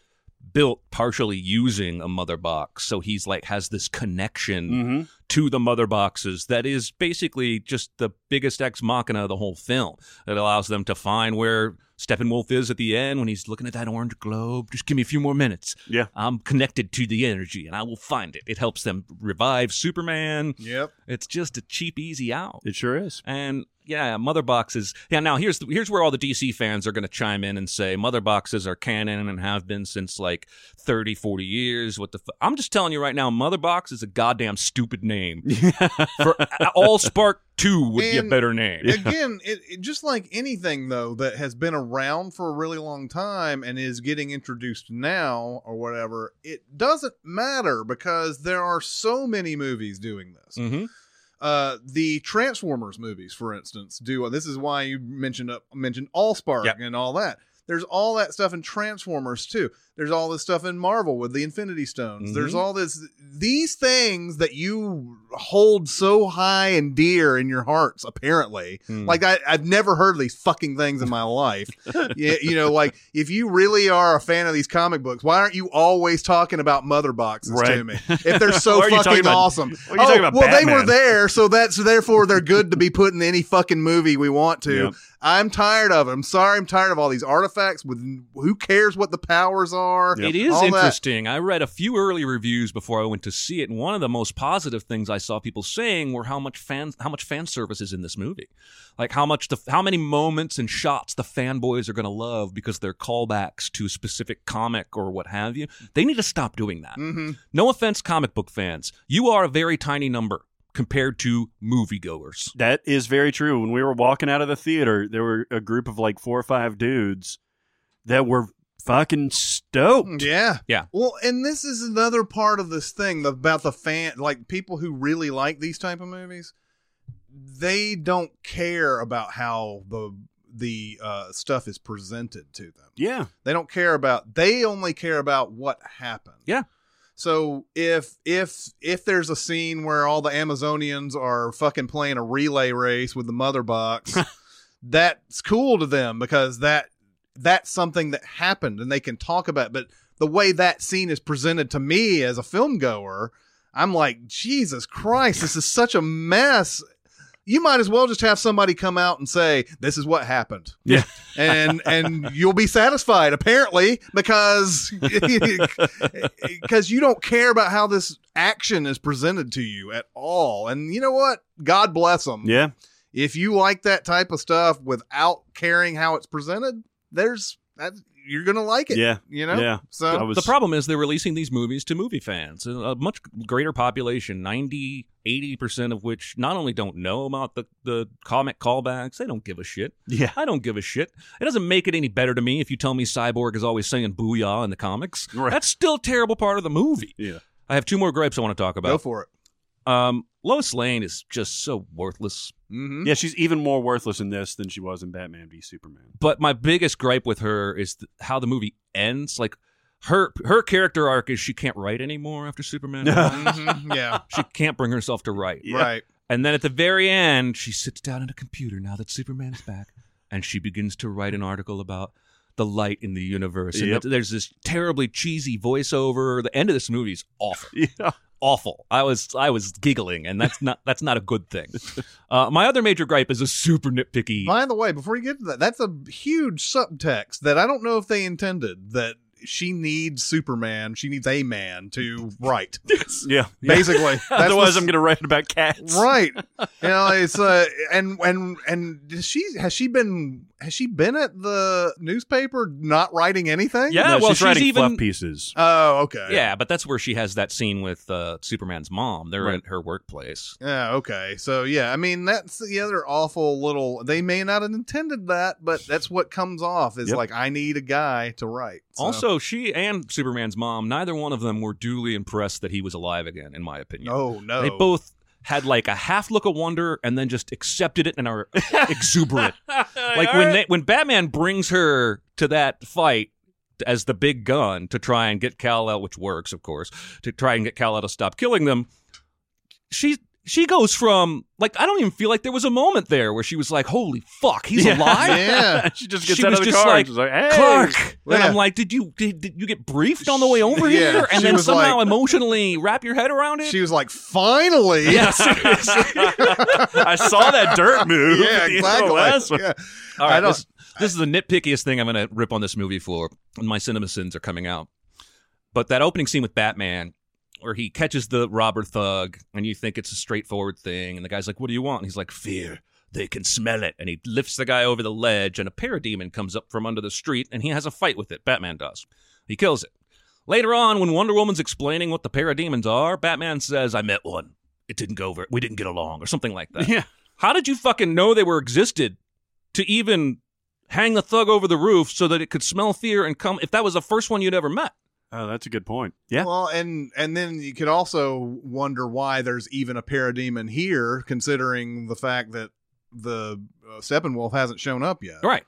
built partially using a mother box, so he's like has this connection hmm to the mother boxes that is basically just the biggest ex machina of the whole film. It allows them to find where Steppenwolf is at the end when he's looking at that orange globe. Just give me a few more minutes. Yeah. I'm connected to the energy and I will find it. It helps them revive Superman. yep. It's just a cheap, easy out. It sure is. And yeah, mother boxes. Yeah, now here's the, here's where all the DC fans are going to chime in and say mother boxes are canon and have been since like 30, 40 years. What the I'm just telling you right now, mother box is a goddamn stupid name. For uh, Allspark 2 would be a better name. Again, it, it just like anything though that has been around for a really long time and is getting introduced now or whatever, it doesn't matter because there are so many movies doing this. Mhm. Uh, the Transformers movies, for instance, do this is why you mentioned uh, mentioned Allspark Yep. and all that. There's all that stuff in Transformers too. There's all this stuff in Marvel with the Infinity Stones. There's Mhm. all this these things that you hold so high and dear in your hearts. Apparently, Hmm. like I, I've never heard of these fucking things in my life. you, you know, like if you really are a fan of these comic books, why aren't you always talking about mother boxes to me? If they're so Why are you talking fucking about- awesome. why are you about well, they were there, so that's therefore they're good to be put in any fucking movie we want to. Yep. I'm tired of it. I'm sorry. I'm tired of all these artifacts with who cares what the powers are. Yep. It is All that. interesting. I read a few early reviews before I went to see it, and one of the most positive things I saw people saying were how much fan how much fan service is in this movie, like how much the how many moments and shots the fanboys are going to love because they're callbacks to a specific comic or what have you. They need to stop doing that. hmm No offense, comic book fans, you are a very tiny number compared to moviegoers. That is very true. When we were walking out of the theater, there were a group of like four or five dudes that were fucking stoked. Yeah. Yeah. Well, and this is another part of this thing about the fan, like people who really like these type of movies. They don't care about how the the uh, stuff is presented to them. Yeah. They don't care about. They only care about what happened. Yeah. So if if if there's a scene where all the Amazonians are fucking playing a relay race with the mother box, that's cool to them because that that's something that happened and they can talk about. It. But the way that scene is presented to me as a film goer, I'm like, Jesus Christ, this is such a mess. You might as well just have somebody come out and say, "This is what happened." Yeah. and and you'll be satisfied apparently because because you don't care about how this action is presented to you at all. And you know what? God bless them. Yeah. If you like that type of stuff without caring how it's presented, there's that you're gonna like it. Yeah. You know. Yeah. So I was The problem is they're releasing these movies to movie fans, a much greater population, 90, 80% of which not only don't know about the, the comic callbacks, they don't give a shit. Yeah. I don't give a shit. It doesn't make it any better to me if you tell me Cyborg is always saying booyah in the comics. Right. That's still a terrible part of the movie. Yeah. I have two more gripes I want to talk about. go for it. Um, Lois Lane is just so worthless. Mm-hmm. Yeah, she's even more worthless in this than she was in Batman v Superman. But my biggest gripe with her is th- how the movie ends. Like her her character arc is she can't write anymore after Superman. dies. hmm Yeah. she can't bring herself to write. Yeah. Right. And then at the very end, she sits down at a computer now that Superman's back, and she begins to write an article about the light in the universe. And Yep. there's this terribly cheesy voiceover. The end of this movie is awful. Yeah. Awful. I was I was giggling, and that's not that's not a good thing. Uh, my other major gripe is a super nitpicky. By the way, before you get to that, that's a huge subtext that I don't know if they intended that she needs Superman, she needs a man to write. Yes. Yeah. Basically, That's Otherwise, the- I'm going to write about cats. right. You know, it's uh, and and and does she has she been has she been at the newspaper not writing anything? Yeah, No, well, she's she's writing even- fluff pieces. Oh, okay. Yeah, but that's where she has that scene with uh, Superman's mom. They're Right. at her workplace. Yeah, okay. So yeah, I mean that's the other awful little they may not have intended that, but that's what comes off is Yep. like I need a guy to write. So- Also, she and Superman's mom, neither one of them were duly impressed that he was alive again, in my opinion. Oh no. They both had like a half look of wonder and then just accepted it and are exuberant. like when they, when Batman brings her to that fight as the big gun to try and get Kal-El, which works, of course, to try and get Kal-El to stop killing them. She she goes from like I don't even feel like there was a moment there where she was like, "Holy fuck, he's Yeah. alive." Yeah. she just gets She out was of the just car. like, and she's like, hey. Clark. And I'm like, did you did, did you get briefed on the way over Yeah, here, and she then somehow like- emotionally wrap your head around it? She was like, finally. yeah. I saw that dirt move. yeah, at the end of the exactly. last one. Yeah. All I don't- this, this is the nitpickiest thing I'm going to rip on this movie for, and my cinema sins are coming out. But that opening scene with Batman, where he catches the robber thug, and you think it's a straightforward thing, and the guy's like, "What do you want?" And he's like, "Fear." They can smell it, and he lifts the guy over the ledge, and a parademon comes up from under the street, and he has a fight with it. Batman does. He kills it. Later on, when Wonder Woman's explaining what the parademons are, Batman says, "I met one. It didn't go over. We didn't get along, or something like that." Yeah. How did you fucking know they were existed to even hang the thug over the roof so that it could smell fear and come? If that was the first one you'd ever met, Oh, that's a good point. Yeah. Well, and and then you could also wonder why there's even a parademon here, considering the fact that the uh, Steppenwolf hasn't shown up yet. Right.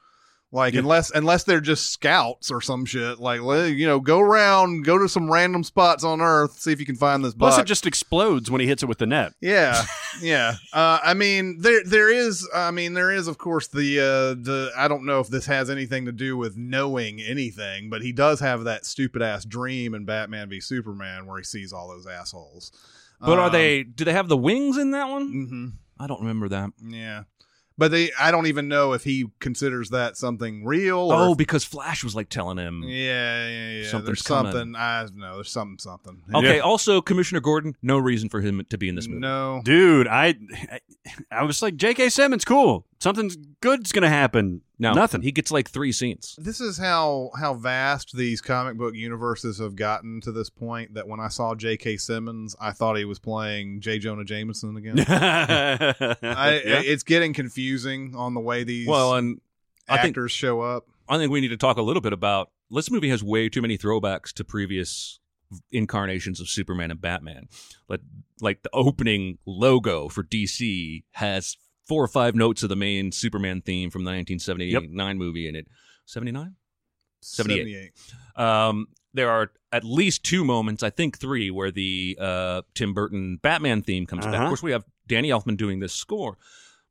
Like Yeah. unless unless they're just scouts or some shit. Like you know, go around, go to some random spots on Earth, see if you can find this. Plus, buck. it just explodes when he hits it with the net. Yeah, yeah. Uh, I mean, there there is. I mean, there is, of course, the uh, the. I don't know if this has anything to do with knowing anything, but he does have that stupid ass dream in Batman v Superman where he sees all those assholes. But are they? Do they have the wings in that one? hmm I don't remember that. Yeah, but they. I don't even know if he considers that something real. Or Oh, if- because Flash was like telling him. yeah, yeah, yeah. Something's there's coming. something. I don't know. There's something. Something. Okay. Yeah. Also, Commissioner Gordon. No reason for him to be in this movie. No. Dude, I I was like, J.K. Simmons, cool. Something good's gonna happen. No, nothing. He gets like three scenes. This is how how vast these comic book universes have gotten to this point that when I saw J.K. Simmons, I thought he was playing J. Jonah Jameson again. I, Yeah. It's getting confusing on the way these Well, and I think actors show up. I think we need to talk a little bit about this movie has way too many throwbacks to previous incarnations of Superman and Batman. Like like the opening logo for DC has four or five notes of the main Superman theme from the 1979 movie in it. 79? 78. Um, there are at least two moments, I think three, where the uh, Tim Burton Batman theme comes back. Of Uh-huh. course, we have Danny Elfman doing this score.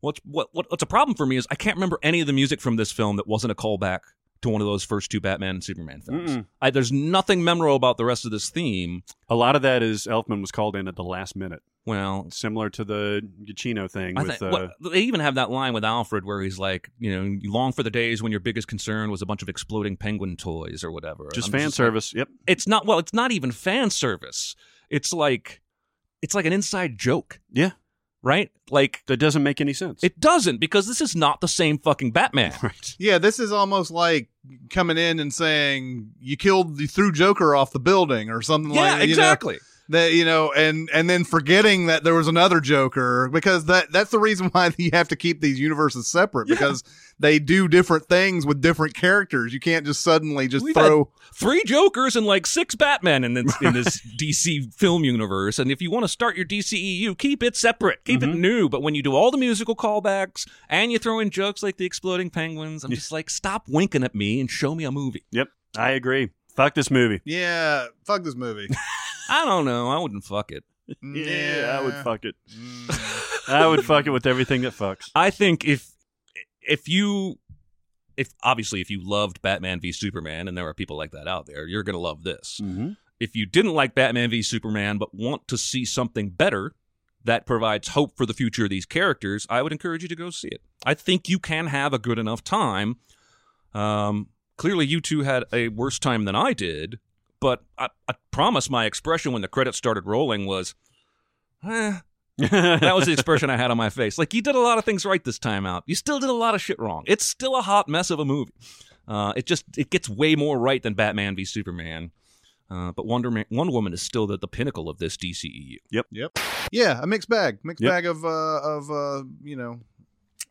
What's what, what what's a problem for me is I can't remember any of the music from this film that wasn't a callback to one of those first two Batman and Superman films. I, there's nothing memorable about the rest of this theme. A lot of that is Elfman was called in at the last minute, Well, similar to the Giacchino thing I with. think uh, what, they even have that line with Alfred where he's like, you know, you long for the days when your biggest concern was a bunch of exploding penguin toys or whatever. just I'm fan like, service. Yep. it's not well it's not even fan service it's like it's like an inside joke Yeah. right like That doesn't make any sense. it doesn't because this is not the same fucking batman right. Yeah, this is almost like coming in and saying you killed, you threw Joker off the building or something yeah like you know, exactly that you know and and then forgetting that there was another joker because that that's the reason why you have to keep these universes separate because they do different things with different characters you can't just suddenly just We've throw three jokers and like six batman in this in this dc film universe and if you want to start your dceu keep it separate keep it mm-hmm. new but when you do all the musical callbacks and you throw in jokes like the exploding penguins i'm just like stop winking at me and show me a movie Yep. I agree. Fuck this movie. yeah fuck this movie i don't know i wouldn't fuck it Yeah, I would fuck it. Mm. I would fuck it with everything that fucks. I think if if you if obviously if you loved Batman v Superman and there are people like that out there, you're going to love this. Mm-hmm. If you didn't like Batman v Superman but want to see something better that provides hope for the future of these characters, I would encourage you to go see it. I think you can have a good enough time. Um, clearly, you two had a worse time than I did, but I, I promise my expression when the credits started rolling was, eh, that was the expression I had on my face. Like you did a lot of things right this time out. You still did a lot of shit wrong. It's still a hot mess of a movie. Uh, it just it gets way more right than Batman v Superman. Uh, but Wonder Man, Wonder Woman is still the, the pinnacle of this DCEU. Yep. Yep. Yeah a mixed bag mixed Yep. bag of uh of uh you know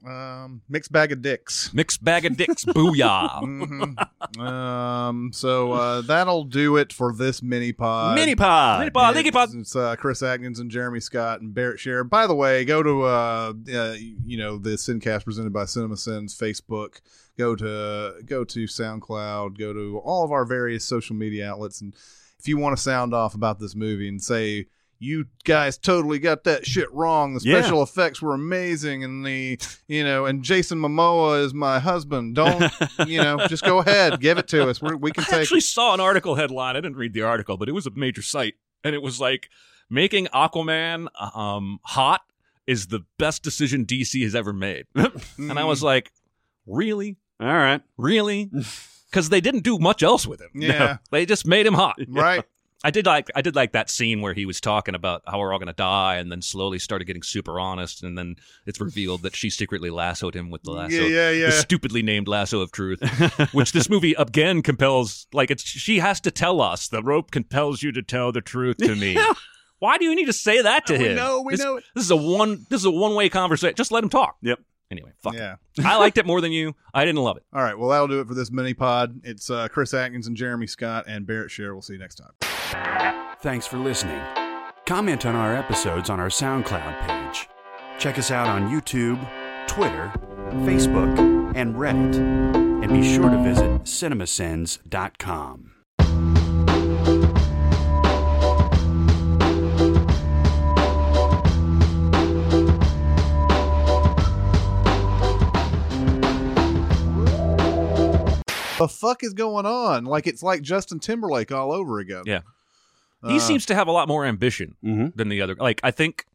um mixed bag of dicks Mixed bag of dicks, booyah! Mhm. um so uh that'll do it for this mini pod Mini pod. Mini pod. Linky pod. It's uh, Chris Atkins and Jeremy Scott and Barrett Share. By the way, go to uh, uh you know the Sincast presented by Cinema Sins Facebook. Go to go to SoundCloud. Go to all of our various social media outlets, and if you want to sound off about this movie and say you guys totally got that shit wrong. The Yeah. special effects were amazing, and the you know, and Jason Momoa is my husband. Don't you know? Just go ahead, give it to us. We're, we can take I take. actually saw an article headline. I didn't read the article, but it was a major site, and it was like making Aquaman um, hot is the best decision DC has ever made. and I was like, really, All right. really? Because they didn't do much else with him. Yeah. they just made him hot. right. I did like I did like that scene where he was talking about how we're all gonna die, and then slowly started getting super honest, and then it's revealed that she secretly lassoed him with the lasso, Yeah, yeah, yeah. the stupidly named lasso of truth, which this movie again compels. Like it's she has to tell us the rope compels you to tell the truth to me. Why do you need to say that to We him? know, we this, know it. This is a one. This is a one way conversation. Just let him talk. Yep. Anyway, fuck. Yeah. I liked it more than you. I didn't love it. All right. Well, that'll do it for this mini pod. It's uh, Chris Atkins and Jeremy Scott and Barrett Share. We'll see you next time. Thanks for listening. Comment on our episodes on our SoundCloud page. Check us out on YouTube, Twitter, Facebook, and Reddit. And be sure to visit cinemasins.com. The fuck is going on? Like it's like Justin Timberlake all over again. Yeah. He Uh, seems to have a lot more ambition Mm-hmm. than the other. Like I think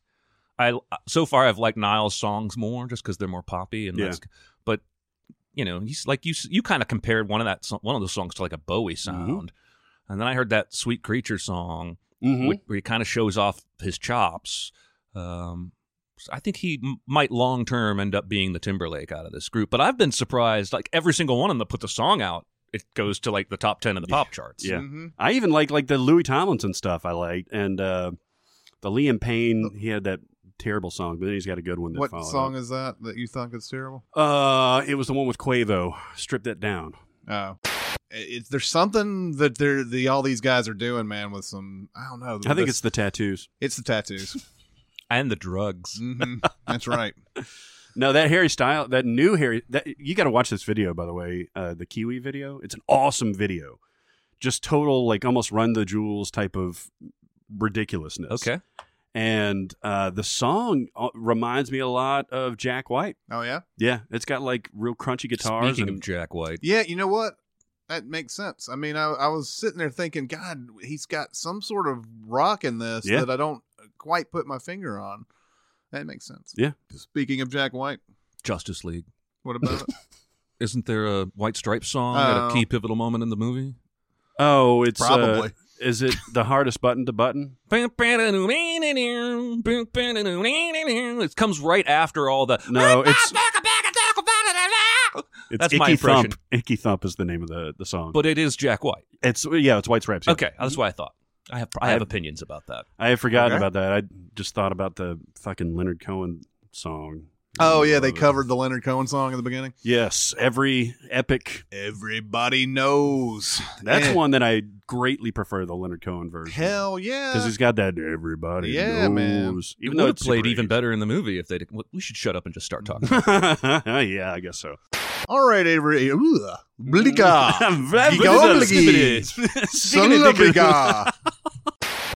I so far I've liked Niall's songs more just because they're more poppy and Yeah. less. But you know, he's like you. You kind of compared one of that one of those songs to like a Bowie sound, and then I heard that "Sweet Creature" song Mm-hmm. wh- where he kind of shows off his chops. Um, I think he m- might long term end up being the Timberlake out of this group. But I've been surprised. Like every single one of them that put the song out, it goes to like the top ten in the pop charts. Yeah. mhm. I even like like the Louis Tomlinson stuff I liked, and uh, the Liam Payne. He had that terrible song, but then he's got a good one. That What song up. is that that you think is terrible? Uh, it was the one with Quavo. Strip that down. Oh, it's there's something that they're the all these guys are doing, man. With some I don't know. I think this- it's the tattoos. it's the tattoos. and the drugs. hmm That's right. No, that Harry Style, that new Harry. That you got to watch this video, by the way. Uh, the Kiwi video. It's an awesome video. Just total, like almost run the jewels type of ridiculousness. Okay. And uh, the song uh, reminds me a lot of Jack White. Oh yeah, Yeah, it's got like real crunchy guitars. Speaking and, of Jack White, yeah. You know what? That makes sense. I mean, I, I was sitting there thinking, God, he's got some sort of rock in this Yeah. that I don't quite put my finger on. That makes sense. Yeah. Speaking of Jack White, Justice League. what about it? Isn't there a White Stripes song at Oh. a key pivotal moment in the movie? oh, it's uh, Probably. is it the hardest button to button? It comes right after all the. No, it's it's That's Icky my impression. Thump. Icky Thump is the name of the the song. But it is Jack White. it's yeah, it's White Stripes. yeah. Okay, that's what I thought. I have I I have have- opinions about that. I had forgotten Okay. about that. I just thought about the fucking Leonard Cohen song. oh yeah, they covered the Leonard Cohen song in the beginning. Yes, every epic. Everybody knows. That's Eh, one that I greatly prefer the Leonard Cohen version. Hell yeah. because he's got that everybody Yeah, man. knows. Even Even though though it it's played super even better in the movie if they did. We should shut up and just start talking. yeah, I guess so. All right, Avery. Blika. Giga Giga Obligi. Son of Blika.